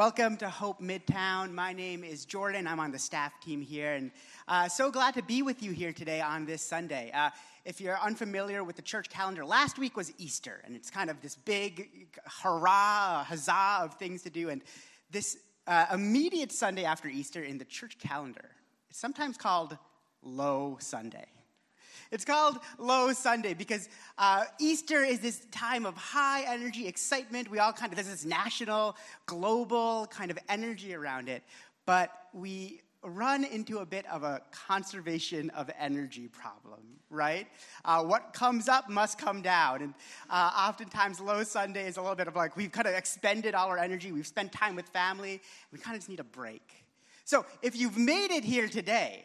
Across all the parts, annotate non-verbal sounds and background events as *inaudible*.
Welcome to Hope Midtown. My name is Jordan. I'm on the staff team here, and uh, so glad to be with you here today on this Sunday. Uh, if you're unfamiliar with the church calendar, last week was Easter, and it's kind of this big hurrah, huzzah of things to do. And this uh, immediate Sunday after Easter in the church calendar, it's sometimes called Low Sunday. It's called Low Sunday because uh, Easter is this time of high energy, excitement. We all kind of, there's this national, global kind of energy around it. But we run into a bit of a conservation of energy problem, right? Uh, what comes up must come down. And uh, oftentimes, Low Sunday is a little bit of like we've kind of expended all our energy, we've spent time with family, we kind of just need a break. So if you've made it here today,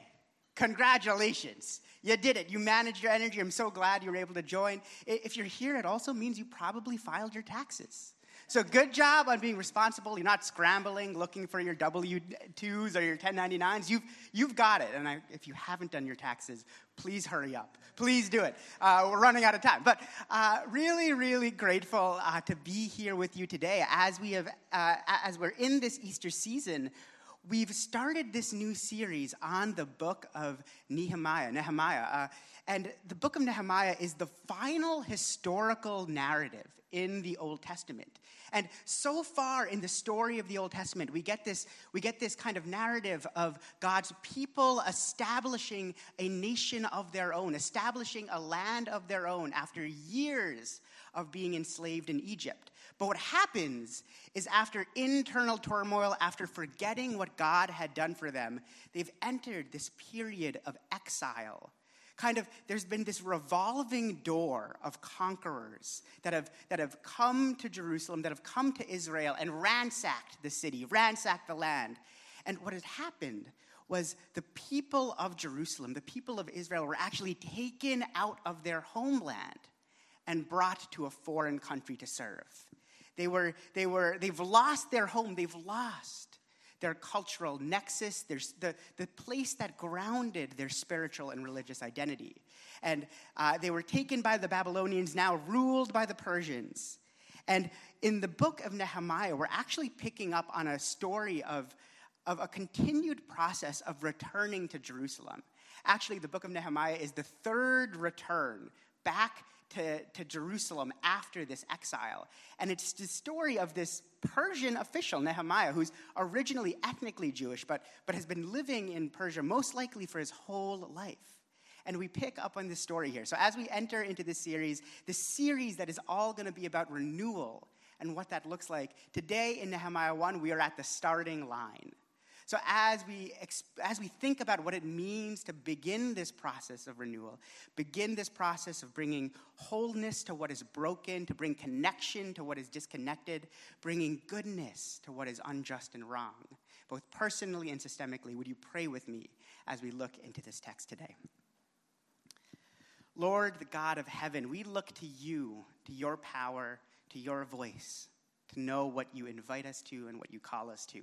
congratulations. You did it. You managed your energy. I'm so glad you were able to join. If you're here, it also means you probably filed your taxes. So good job on being responsible. You're not scrambling looking for your W-2s or your 1099s. You've, you've got it. And I, if you haven't done your taxes, please hurry up. Please do it. Uh, we're running out of time. But uh, really, really grateful uh, to be here with you today as we have, uh, as we're in this Easter season we've started this new series on the book of Nehemiah. Nehemiah. Uh, and the book of Nehemiah is the final historical narrative in the Old Testament. And so far in the story of the Old Testament, we get this, we get this kind of narrative of God's people establishing a nation of their own, establishing a land of their own after years of being enslaved in Egypt. But what happens is after internal turmoil, after forgetting what God had done for them, they've entered this period of exile. Kind of, there's been this revolving door of conquerors that have, that have come to Jerusalem, that have come to Israel and ransacked the city, ransacked the land. And what had happened was the people of Jerusalem, the people of Israel, were actually taken out of their homeland and brought to a foreign country to serve. They were, they were, they've lost their home, they've lost their cultural nexus, there's the, the place that grounded their spiritual and religious identity. And uh, they were taken by the Babylonians, now ruled by the Persians. And in the book of Nehemiah, we're actually picking up on a story of, of a continued process of returning to Jerusalem. Actually, the book of Nehemiah is the third return back to, to Jerusalem after this exile. And it's the story of this Persian official, Nehemiah, who's originally ethnically Jewish, but, but has been living in Persia most likely for his whole life. And we pick up on this story here. So, as we enter into this series, this series that is all going to be about renewal and what that looks like, today in Nehemiah 1, we are at the starting line. So, as we, as we think about what it means to begin this process of renewal, begin this process of bringing wholeness to what is broken, to bring connection to what is disconnected, bringing goodness to what is unjust and wrong, both personally and systemically, would you pray with me as we look into this text today? Lord, the God of heaven, we look to you, to your power, to your voice, to know what you invite us to and what you call us to.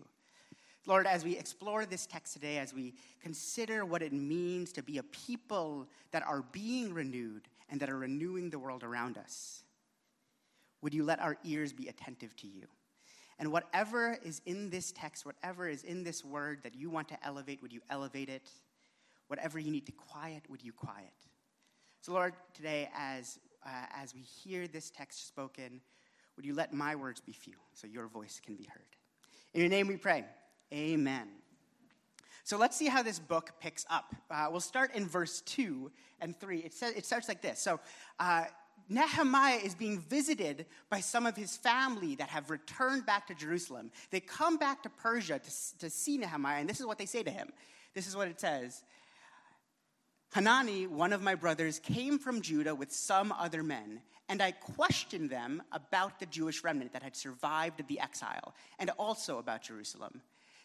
Lord, as we explore this text today, as we consider what it means to be a people that are being renewed and that are renewing the world around us, would you let our ears be attentive to you? And whatever is in this text, whatever is in this word that you want to elevate, would you elevate it? Whatever you need to quiet, would you quiet? So, Lord, today, as, uh, as we hear this text spoken, would you let my words be few so your voice can be heard? In your name we pray. Amen. So let's see how this book picks up. Uh, we'll start in verse 2 and 3. It, says, it starts like this. So uh, Nehemiah is being visited by some of his family that have returned back to Jerusalem. They come back to Persia to, to see Nehemiah, and this is what they say to him. This is what it says Hanani, one of my brothers, came from Judah with some other men, and I questioned them about the Jewish remnant that had survived the exile, and also about Jerusalem.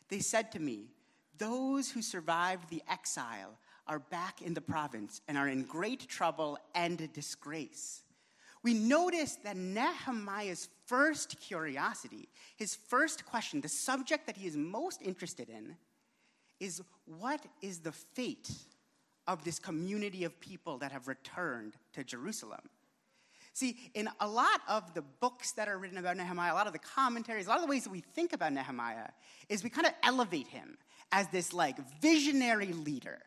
They said to me, Those who survived the exile are back in the province and are in great trouble and disgrace. We notice that Nehemiah's first curiosity, his first question, the subject that he is most interested in, is what is the fate of this community of people that have returned to Jerusalem? See, in a lot of the books that are written about Nehemiah, a lot of the commentaries, a lot of the ways that we think about Nehemiah is we kind of elevate him as this like visionary leader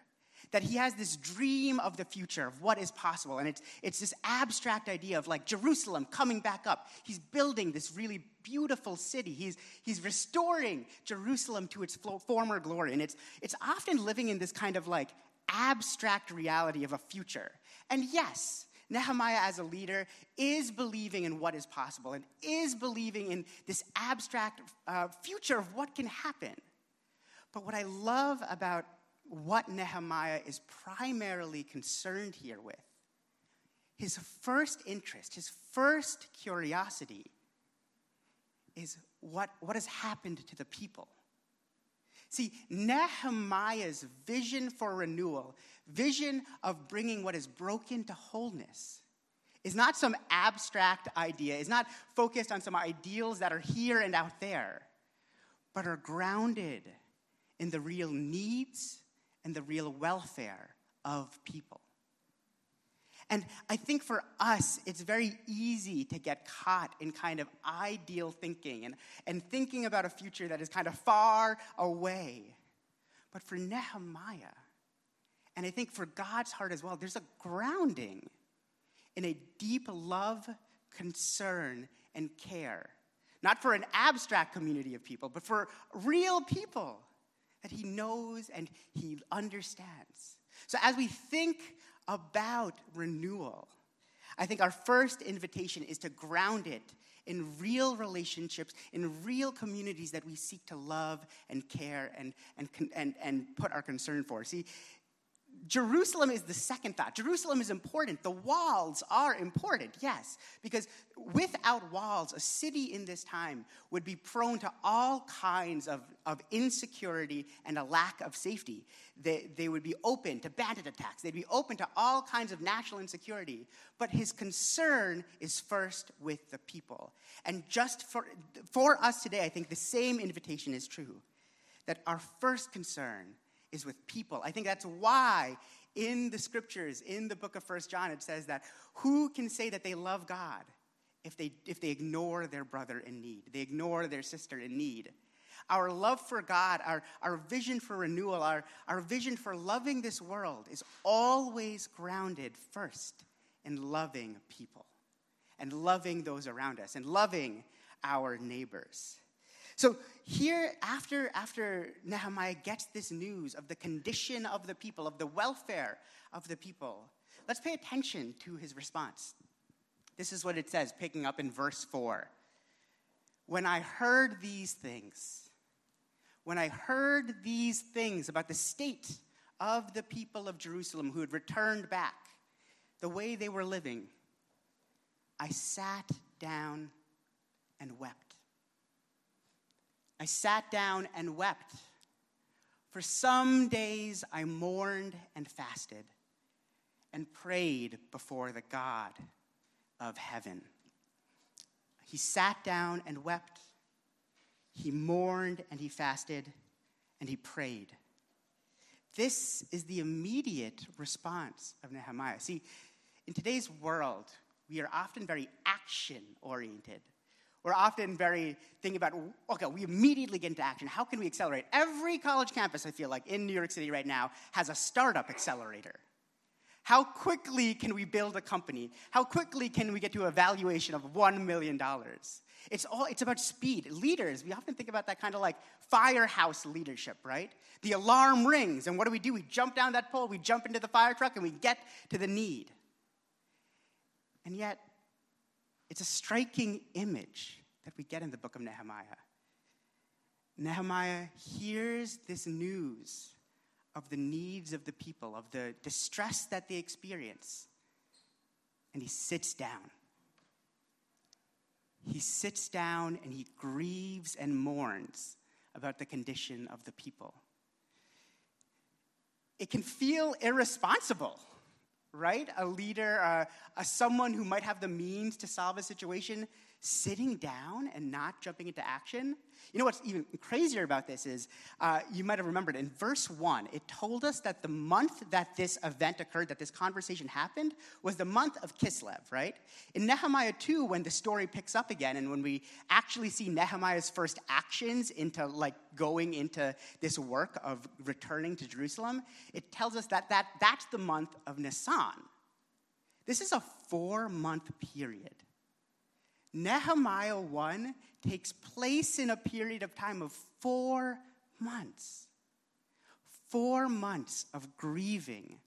that he has this dream of the future, of what is possible. And it's, it's this abstract idea of like Jerusalem coming back up. He's building this really beautiful city. He's, he's restoring Jerusalem to its former glory. And it's, it's often living in this kind of like abstract reality of a future. And yes, Nehemiah, as a leader, is believing in what is possible and is believing in this abstract uh, future of what can happen. But what I love about what Nehemiah is primarily concerned here with. His first interest, his first curiosity is what, what has happened to the people. See, Nehemiah's vision for renewal, vision of bringing what is broken to wholeness, is not some abstract idea, is not focused on some ideals that are here and out there, but are grounded in the real needs and the real welfare of people. And I think for us, it's very easy to get caught in kind of ideal thinking and, and thinking about a future that is kind of far away. But for Nehemiah, and I think for God's heart as well, there's a grounding in a deep love, concern, and care. Not for an abstract community of people, but for real people that he knows and he understands. So as we think about renewal, I think our first invitation is to ground it in real relationships, in real communities that we seek to love and care and, and, and, and put our concern for. See, Jerusalem is the second thought. Jerusalem is important. The walls are important, yes, because without walls, a city in this time would be prone to all kinds of, of insecurity and a lack of safety. They, they would be open to bandit attacks, they'd be open to all kinds of national insecurity. But his concern is first with the people. And just for, for us today, I think the same invitation is true that our first concern is with people. I think that's why in the scriptures, in the book of First John, it says that who can say that they love God if they, if they ignore their brother in need, they ignore their sister in need? Our love for God, our, our vision for renewal, our, our vision for loving this world is always grounded first in loving people and loving those around us and loving our neighbors. So here, after, after Nehemiah gets this news of the condition of the people, of the welfare of the people, let's pay attention to his response. This is what it says, picking up in verse 4. When I heard these things, when I heard these things about the state of the people of Jerusalem who had returned back, the way they were living, I sat down and wept. I sat down and wept. For some days I mourned and fasted and prayed before the God of heaven. He sat down and wept. He mourned and he fasted and he prayed. This is the immediate response of Nehemiah. See, in today's world, we are often very action oriented. We're often very thinking about, okay, we immediately get into action. How can we accelerate? Every college campus, I feel like, in New York City right now has a startup accelerator. How quickly can we build a company? How quickly can we get to a valuation of $1 million? It's all it's about speed. Leaders, we often think about that kind of like firehouse leadership, right? The alarm rings, and what do we do? We jump down that pole, we jump into the fire truck, and we get to the need. And yet, it's a striking image that we get in the book of Nehemiah. Nehemiah hears this news of the needs of the people, of the distress that they experience, and he sits down. He sits down and he grieves and mourns about the condition of the people. It can feel irresponsible right? A leader, uh, a someone who might have the means to solve a situation sitting down and not jumping into action. You know what's even crazier about this is uh, you might have remembered in verse 1, it told us that the month that this event occurred, that this conversation happened, was the month of Kislev, right? In Nehemiah 2, when the story picks up again and when we actually see Nehemiah's first actions into like going into this work of returning to Jerusalem, it tells us that, that that's the month of Nisan. This is a four month period Nehemiah 1 takes place in a period of time of four months. Four months of grieving,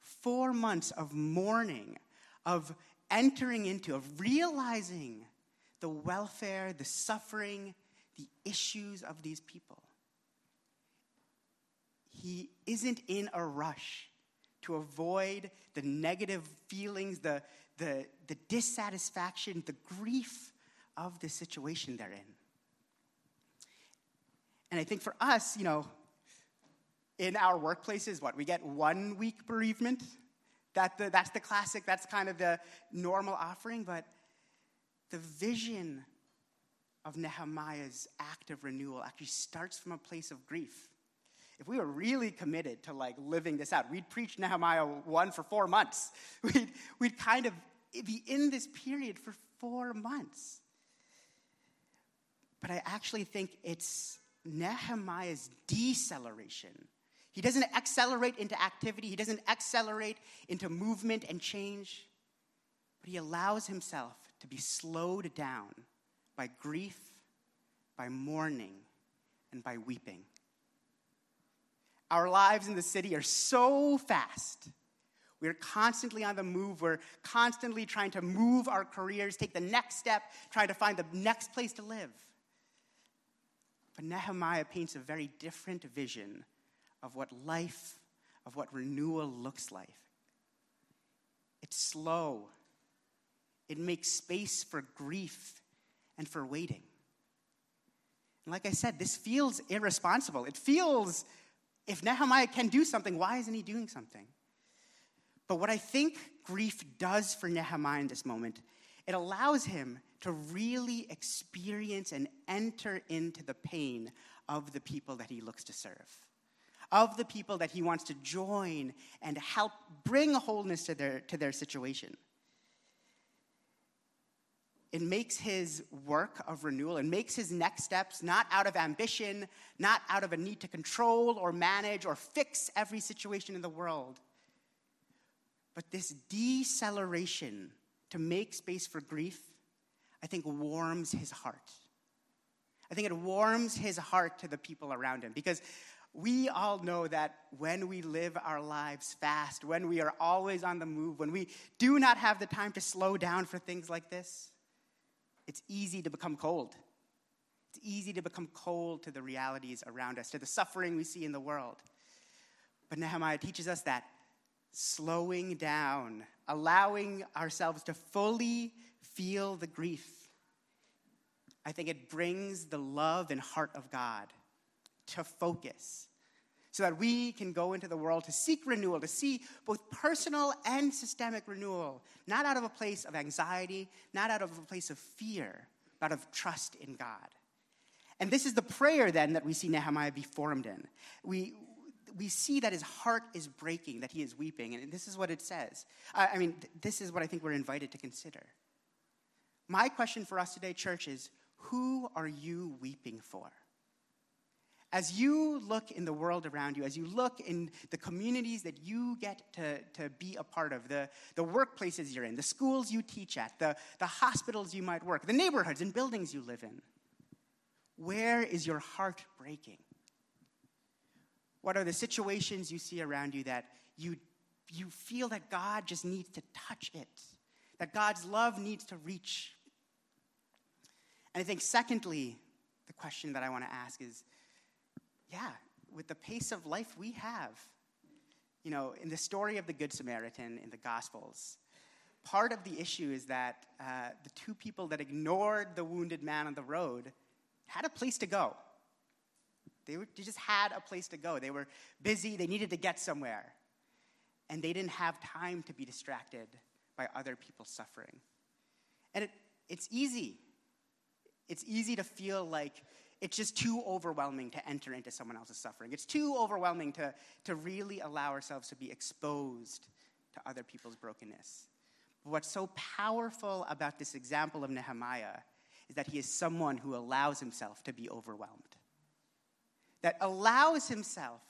four months of mourning, of entering into, of realizing the welfare, the suffering, the issues of these people. He isn't in a rush to avoid the negative feelings, the, the, the dissatisfaction, the grief of the situation they're in. And I think for us, you know, in our workplaces, what, we get one week bereavement? That the, that's the classic, that's kind of the normal offering, but the vision of Nehemiah's act of renewal actually starts from a place of grief. If we were really committed to like living this out, we'd preach Nehemiah 1 for four months. *laughs* We'd, we'd kind of be in this period for four months. But I actually think it's Nehemiah's deceleration. He doesn't accelerate into activity, he doesn't accelerate into movement and change, but he allows himself to be slowed down by grief, by mourning, and by weeping. Our lives in the city are so fast. We're constantly on the move. We're constantly trying to move our careers, take the next step, try to find the next place to live. But Nehemiah paints a very different vision of what life, of what renewal looks like. It's slow, it makes space for grief and for waiting. And like I said, this feels irresponsible. It feels if Nehemiah can do something, why isn't he doing something? But what I think grief does for Nehemiah in this moment, it allows him to really experience and enter into the pain of the people that he looks to serve, of the people that he wants to join and help bring wholeness to their, to their situation. It makes his work of renewal, it makes his next steps not out of ambition, not out of a need to control or manage or fix every situation in the world. But this deceleration to make space for grief, I think warms his heart. I think it warms his heart to the people around him because we all know that when we live our lives fast, when we are always on the move, when we do not have the time to slow down for things like this, it's easy to become cold. It's easy to become cold to the realities around us, to the suffering we see in the world. But Nehemiah teaches us that slowing down, allowing ourselves to fully feel the grief, I think it brings the love and heart of God to focus so that we can go into the world to seek renewal, to see both personal and systemic renewal, not out of a place of anxiety, not out of a place of fear, but of trust in God. And this is the prayer then that we see Nehemiah be formed in. We, we see that his heart is breaking, that he is weeping. And this is what it says. I mean, this is what I think we're invited to consider. My question for us today, church, is who are you weeping for? As you look in the world around you, as you look in the communities that you get to, to be a part of, the, the workplaces you're in, the schools you teach at, the, the hospitals you might work, the neighborhoods and buildings you live in, where is your heart breaking? What are the situations you see around you that you, you feel that God just needs to touch it, that God's love needs to reach? And I think, secondly, the question that I want to ask is yeah, with the pace of life we have, you know, in the story of the Good Samaritan in the Gospels, part of the issue is that uh, the two people that ignored the wounded man on the road had a place to go. They, were, they just had a place to go. They were busy, they needed to get somewhere. And they didn't have time to be distracted by other people's suffering. And it, it's easy It's easy to feel like it's just too overwhelming to enter into someone else's suffering. It's too overwhelming to, to really allow ourselves to be exposed to other people's brokenness. But what's so powerful about this example of Nehemiah is that he is someone who allows himself to be overwhelmed, that allows himself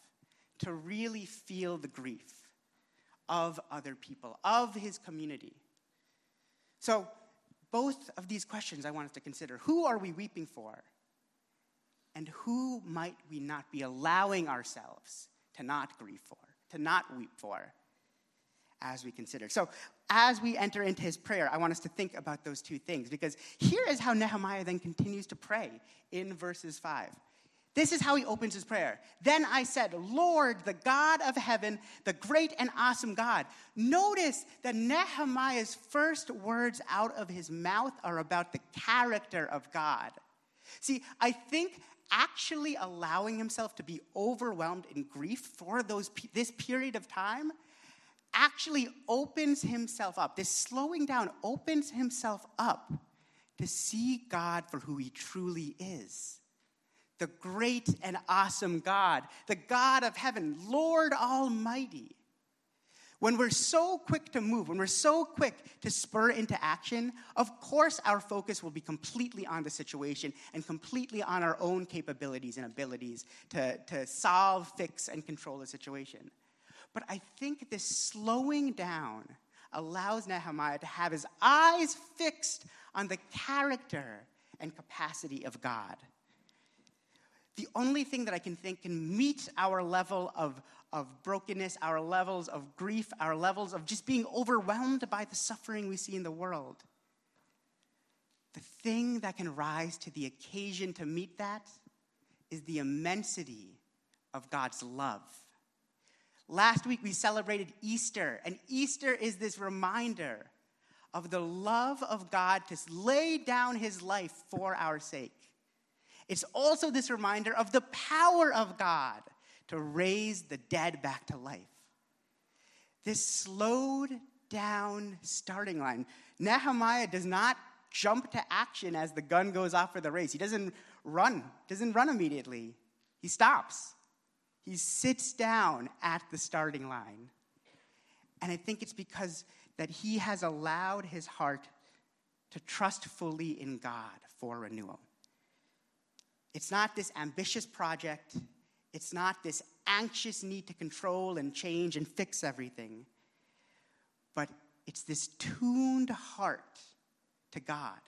to really feel the grief of other people, of his community. So, both of these questions I want us to consider. Who are we weeping for? And who might we not be allowing ourselves to not grieve for, to not weep for, as we consider? So, as we enter into his prayer, I want us to think about those two things because here is how Nehemiah then continues to pray in verses 5. This is how he opens his prayer. Then I said, Lord, the God of heaven, the great and awesome God. Notice that Nehemiah's first words out of his mouth are about the character of God. See, I think actually allowing himself to be overwhelmed in grief for those, this period of time actually opens himself up. This slowing down opens himself up to see God for who he truly is the great and awesome God, the God of heaven, Lord Almighty. When we're so quick to move, when we're so quick to spur into action, of course our focus will be completely on the situation and completely on our own capabilities and abilities to, to solve, fix, and control the situation. But I think this slowing down allows Nehemiah to have his eyes fixed on the character and capacity of God the only thing that I can think can meet our level of, of brokenness, our levels of grief, our levels of just being overwhelmed by the suffering we see in the world. The thing that can rise to the occasion to meet that is the immensity of God's love. Last week we celebrated Easter, and Easter is this reminder of the love of God to lay down his life for our sake. It's also this reminder of the power of God to raise the dead back to life. This slowed down starting line. Nehemiah does not jump to action as the gun goes off for the race. He doesn't run, doesn't run immediately. He stops. He sits down at the starting line. And I think it's because that he has allowed his heart to trust fully in God for renewal. It's not this ambitious project. It's not this anxious need to control and change and fix everything. But it's this tuned heart to God.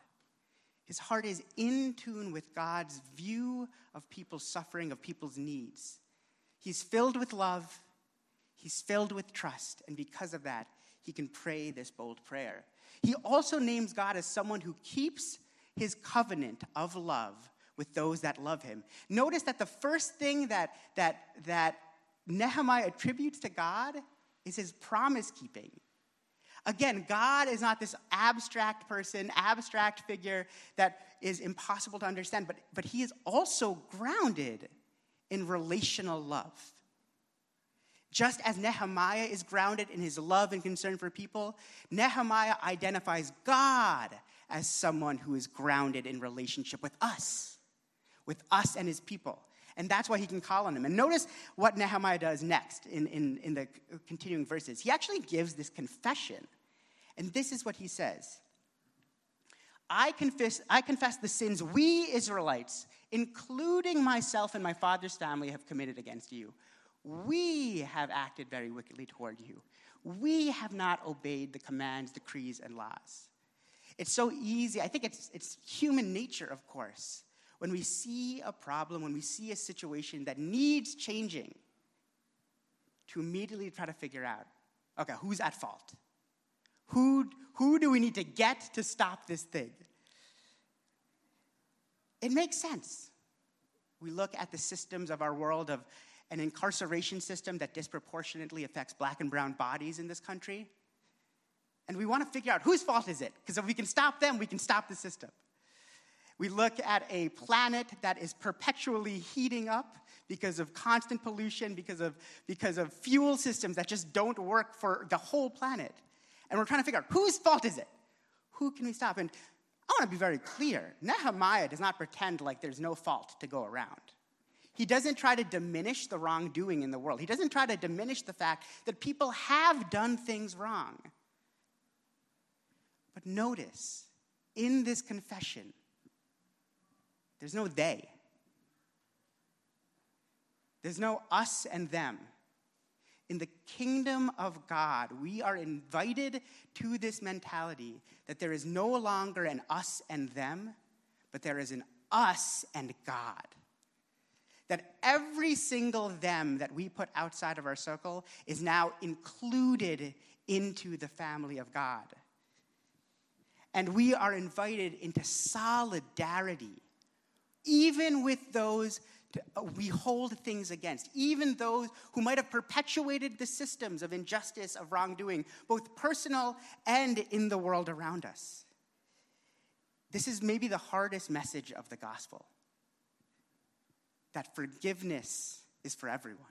His heart is in tune with God's view of people's suffering, of people's needs. He's filled with love, he's filled with trust, and because of that, he can pray this bold prayer. He also names God as someone who keeps his covenant of love with those that love him. Notice that the first thing that, that, that Nehemiah attributes to God is his promise keeping. Again, God is not this abstract person, abstract figure that is impossible to understand, but, but he is also grounded in relational love. Just as Nehemiah is grounded in his love and concern for people, Nehemiah identifies God as someone who is grounded in relationship with us with us and his people. And that's why he can call on him. And notice what Nehemiah does next in, in, in the continuing verses. He actually gives this confession. And this is what he says I confess, I confess the sins we Israelites, including myself and my father's family, have committed against you. We have acted very wickedly toward you. We have not obeyed the commands, decrees, and laws. It's so easy. I think it's, it's human nature, of course, when we see a problem, when we see a situation that needs changing, to immediately try to figure out okay, who's at fault? Who, who do we need to get to stop this thing? It makes sense. We look at the systems of our world of an incarceration system that disproportionately affects black and brown bodies in this country. And we want to figure out whose fault is it? Because if we can stop them, we can stop the system. We look at a planet that is perpetually heating up because of constant pollution, because of, because of fuel systems that just don't work for the whole planet. And we're trying to figure out whose fault is it? Who can we stop? And I want to be very clear. Nehemiah does not pretend like there's no fault to go around. He doesn't try to diminish the wrongdoing in the world. He doesn't try to diminish the fact that people have done things wrong. But notice, in this confession, there's no they. There's no us and them. In the kingdom of God, we are invited to this mentality that there is no longer an us and them, but there is an us and God. That every single them that we put outside of our circle is now included into the family of God. And we are invited into solidarity, even with those uh, we hold things against, even those who might have perpetuated the systems of injustice, of wrongdoing, both personal and in the world around us. This is maybe the hardest message of the gospel that forgiveness is for everyone,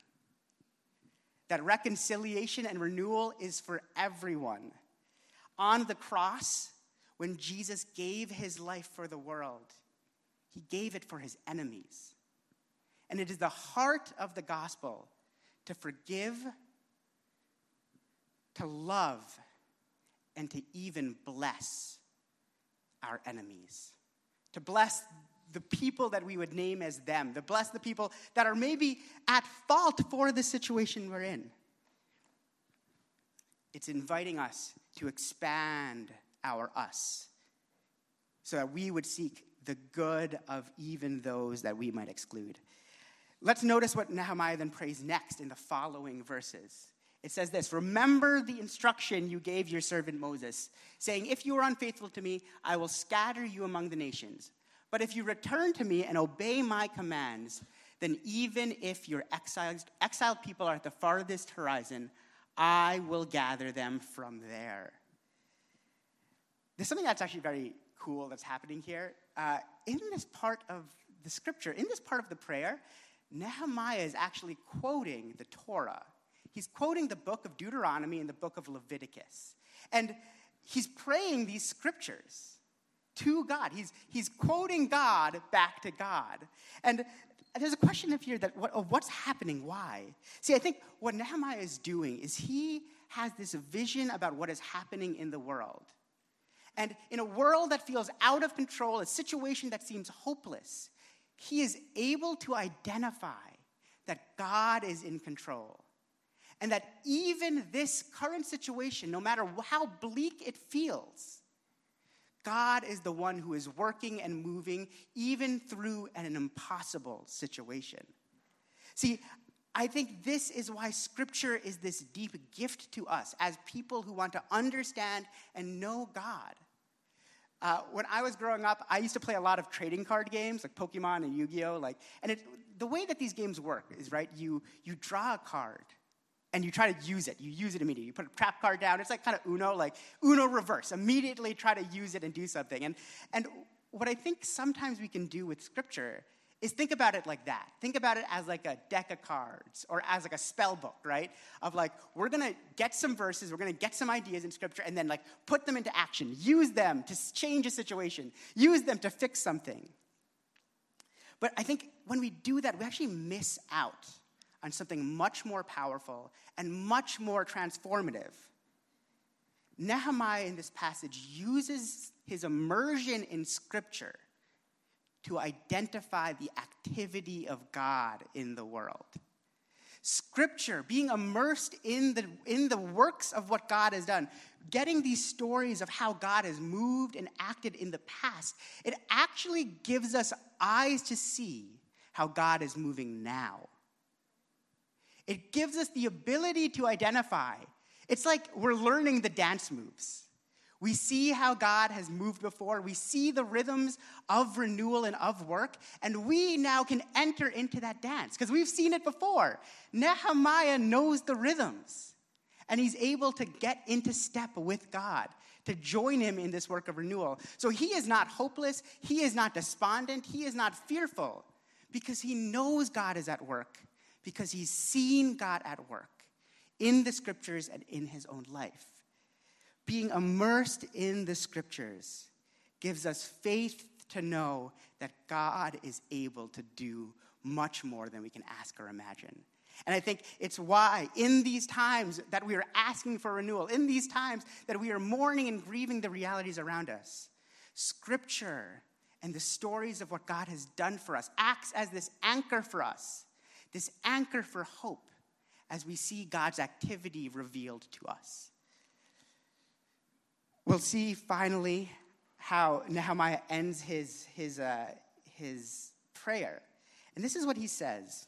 that reconciliation and renewal is for everyone. On the cross, when Jesus gave his life for the world, he gave it for his enemies. And it is the heart of the gospel to forgive, to love, and to even bless our enemies. To bless the people that we would name as them, to bless the people that are maybe at fault for the situation we're in. It's inviting us to expand our us so that we would seek the good of even those that we might exclude. Let's notice what Nehemiah then prays next in the following verses. It says this Remember the instruction you gave your servant Moses, saying, If you are unfaithful to me, I will scatter you among the nations. But if you return to me and obey my commands, then even if your exiled, exiled people are at the farthest horizon, I will gather them from there. There's something that's actually very cool that's happening here. Uh, in this part of the scripture, in this part of the prayer, Nehemiah is actually quoting the Torah. He's quoting the book of Deuteronomy and the book of Leviticus. And he's praying these scriptures to God. He's, he's quoting God back to God. And there's a question up here that what, of what's happening, why? See, I think what Nehemiah is doing is he has this vision about what is happening in the world. And in a world that feels out of control, a situation that seems hopeless, he is able to identify that God is in control. And that even this current situation, no matter how bleak it feels, God is the one who is working and moving even through an impossible situation. See, I think this is why Scripture is this deep gift to us as people who want to understand and know God. Uh, when I was growing up, I used to play a lot of trading card games like Pokemon and Yu-Gi-Oh. Like, and it, the way that these games work is right. You you draw a card, and you try to use it. You use it immediately. You put a trap card down. It's like kind of Uno, like Uno reverse. Immediately try to use it and do something. And and what I think sometimes we can do with Scripture is think about it like that. Think about it as like a deck of cards or as like a spell book, right? Of like, we're gonna get some verses, we're gonna get some ideas in scripture, and then like put them into action. Use them to change a situation, use them to fix something. But I think when we do that, we actually miss out on something much more powerful and much more transformative. Nehemiah in this passage uses his immersion in scripture to identify the activity of God in the world. Scripture, being immersed in the, in the works of what God has done, getting these stories of how God has moved and acted in the past, it actually gives us eyes to see how God is moving now. It gives us the ability to identify. It's like we're learning the dance moves. We see how God has moved before. We see the rhythms of renewal and of work, and we now can enter into that dance because we've seen it before. Nehemiah knows the rhythms, and he's able to get into step with God to join him in this work of renewal. So he is not hopeless, he is not despondent, he is not fearful because he knows God is at work, because he's seen God at work in the scriptures and in his own life being immersed in the scriptures gives us faith to know that God is able to do much more than we can ask or imagine. And I think it's why, in these times that we are asking for renewal, in these times that we are mourning and grieving the realities around us, Scripture and the stories of what God has done for us acts as this anchor for us, this anchor for hope as we see God's activity revealed to us. We'll see finally how Nehemiah ends his, his, uh, his prayer. And this is what he says.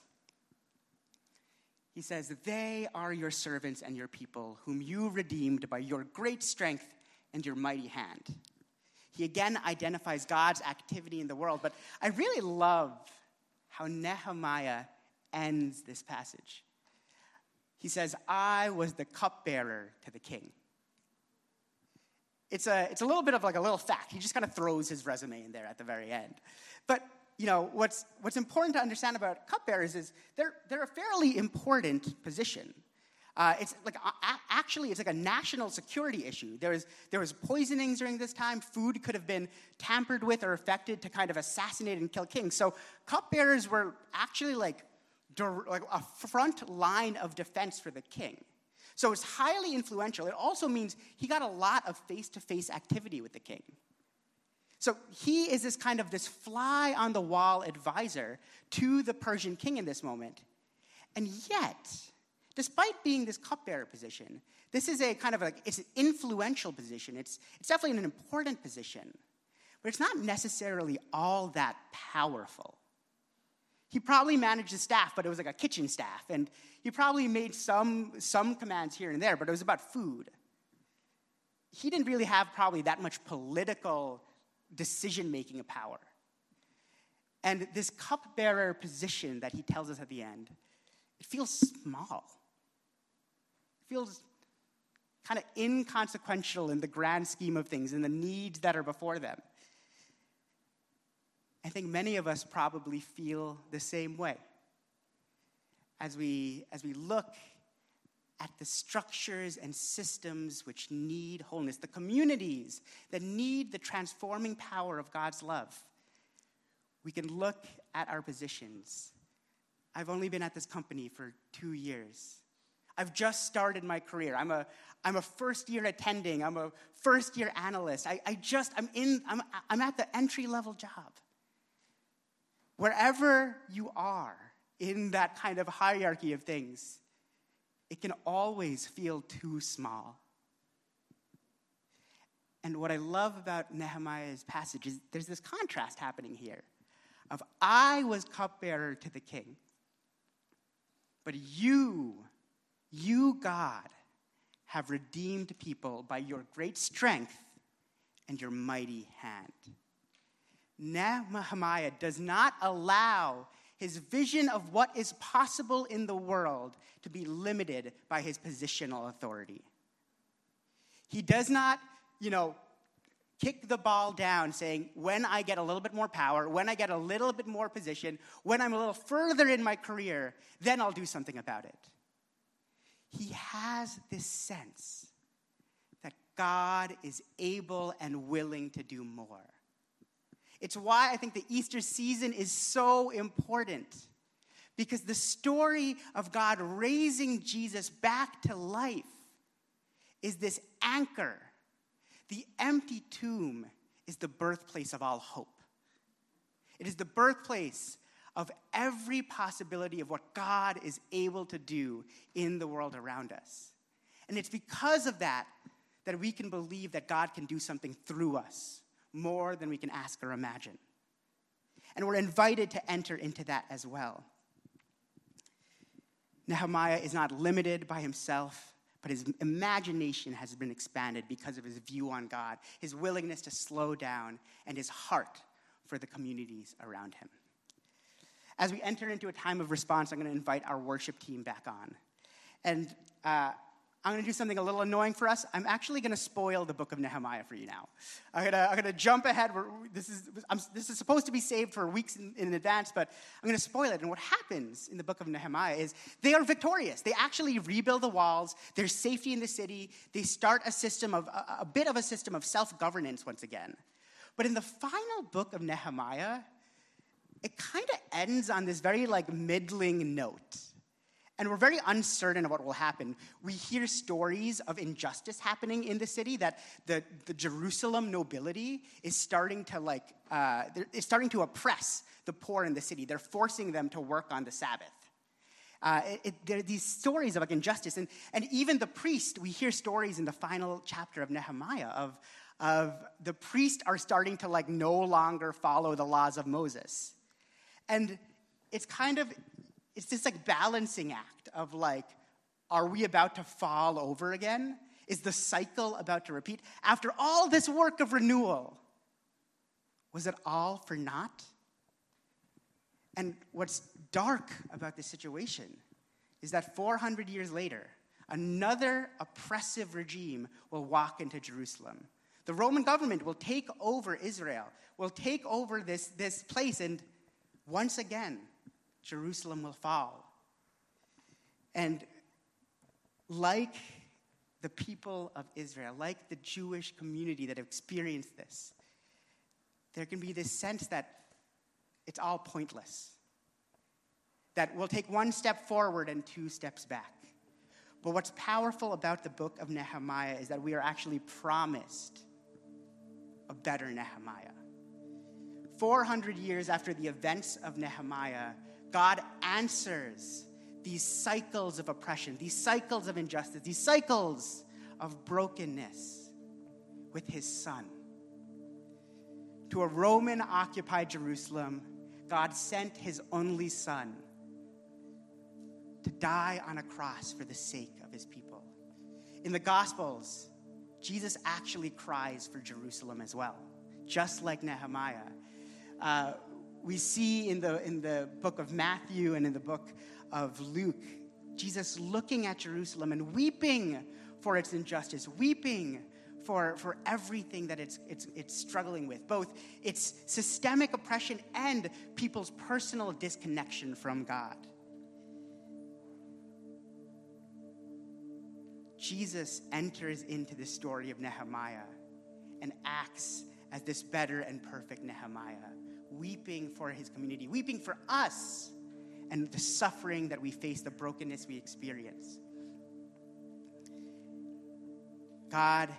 He says, They are your servants and your people, whom you redeemed by your great strength and your mighty hand. He again identifies God's activity in the world, but I really love how Nehemiah ends this passage. He says, I was the cupbearer to the king. It's a, it's a little bit of like a little fact. He just kind of throws his resume in there at the very end. But you know, what's, what's important to understand about cupbearers is they're, they're a fairly important position. Uh, it's like actually it's like a national security issue. There was there was poisonings during this time. Food could have been tampered with or affected to kind of assassinate and kill kings. So cupbearers were actually like like a front line of defense for the king. So it's highly influential. It also means he got a lot of face to face activity with the king. So he is this kind of this fly on the wall advisor to the Persian king in this moment. And yet, despite being this cupbearer position, this is a kind of a, it's an influential position. It's, it's definitely an important position, but it's not necessarily all that powerful. He probably managed his staff, but it was like a kitchen staff. And he probably made some, some commands here and there, but it was about food. He didn't really have probably that much political decision making power. And this cupbearer position that he tells us at the end, it feels small. It feels kind of inconsequential in the grand scheme of things and the needs that are before them. I think many of us probably feel the same way. As we, as we look at the structures and systems which need wholeness, the communities that need the transforming power of God's love. We can look at our positions. I've only been at this company for two years. I've just started my career. I'm a, I'm a first year attending. I'm a first year analyst. I, I just, I'm in, I'm, I'm at the entry level job. Wherever you are in that kind of hierarchy of things, it can always feel too small. And what I love about Nehemiah's passage is there's this contrast happening here of I was cupbearer to the king, but you, you, God, have redeemed people by your great strength and your mighty hand. Nehemiah does not allow his vision of what is possible in the world to be limited by his positional authority. He does not, you know, kick the ball down saying, when I get a little bit more power, when I get a little bit more position, when I'm a little further in my career, then I'll do something about it. He has this sense that God is able and willing to do more. It's why I think the Easter season is so important. Because the story of God raising Jesus back to life is this anchor. The empty tomb is the birthplace of all hope. It is the birthplace of every possibility of what God is able to do in the world around us. And it's because of that that we can believe that God can do something through us more than we can ask or imagine. And we're invited to enter into that as well. Nehemiah is not limited by himself, but his imagination has been expanded because of his view on God, his willingness to slow down, and his heart for the communities around him. As we enter into a time of response, I'm going to invite our worship team back on. And uh, I'm going to do something a little annoying for us. I'm actually going to spoil the book of Nehemiah for you now. I'm going to, to jump ahead. This is, I'm, this is supposed to be saved for weeks in, in advance, but I'm going to spoil it. And what happens in the book of Nehemiah is they are victorious. They actually rebuild the walls. There's safety in the city. They start a system of, a, a bit of a system of self governance once again. But in the final book of Nehemiah, it kind of ends on this very like middling note. And we're very uncertain of what will happen. We hear stories of injustice happening in the city that the, the Jerusalem nobility is starting to like, uh, it's starting to oppress the poor in the city. They're forcing them to work on the Sabbath. Uh, it, it, there are these stories of like injustice. And, and even the priest, we hear stories in the final chapter of Nehemiah of, of the priests are starting to like no longer follow the laws of Moses. And it's kind of, it's this like balancing act of like, are we about to fall over again? Is the cycle about to repeat? After all this work of renewal, was it all for naught? And what's dark about this situation is that 400 years later, another oppressive regime will walk into Jerusalem. The Roman government will take over Israel, will take over this, this place, and once again, Jerusalem will fall. And like the people of Israel, like the Jewish community that have experienced this, there can be this sense that it's all pointless. That we'll take one step forward and two steps back. But what's powerful about the book of Nehemiah is that we are actually promised a better Nehemiah. 400 years after the events of Nehemiah, God answers these cycles of oppression, these cycles of injustice, these cycles of brokenness with his son. To a Roman occupied Jerusalem, God sent his only son to die on a cross for the sake of his people. In the Gospels, Jesus actually cries for Jerusalem as well, just like Nehemiah. Uh, we see in the, in the book of Matthew and in the book of Luke, Jesus looking at Jerusalem and weeping for its injustice, weeping for, for everything that it's, it's, it's struggling with, both its systemic oppression and people's personal disconnection from God. Jesus enters into the story of Nehemiah and acts as this better and perfect Nehemiah, weeping for his community, weeping for us and the suffering that we face, the brokenness we experience. God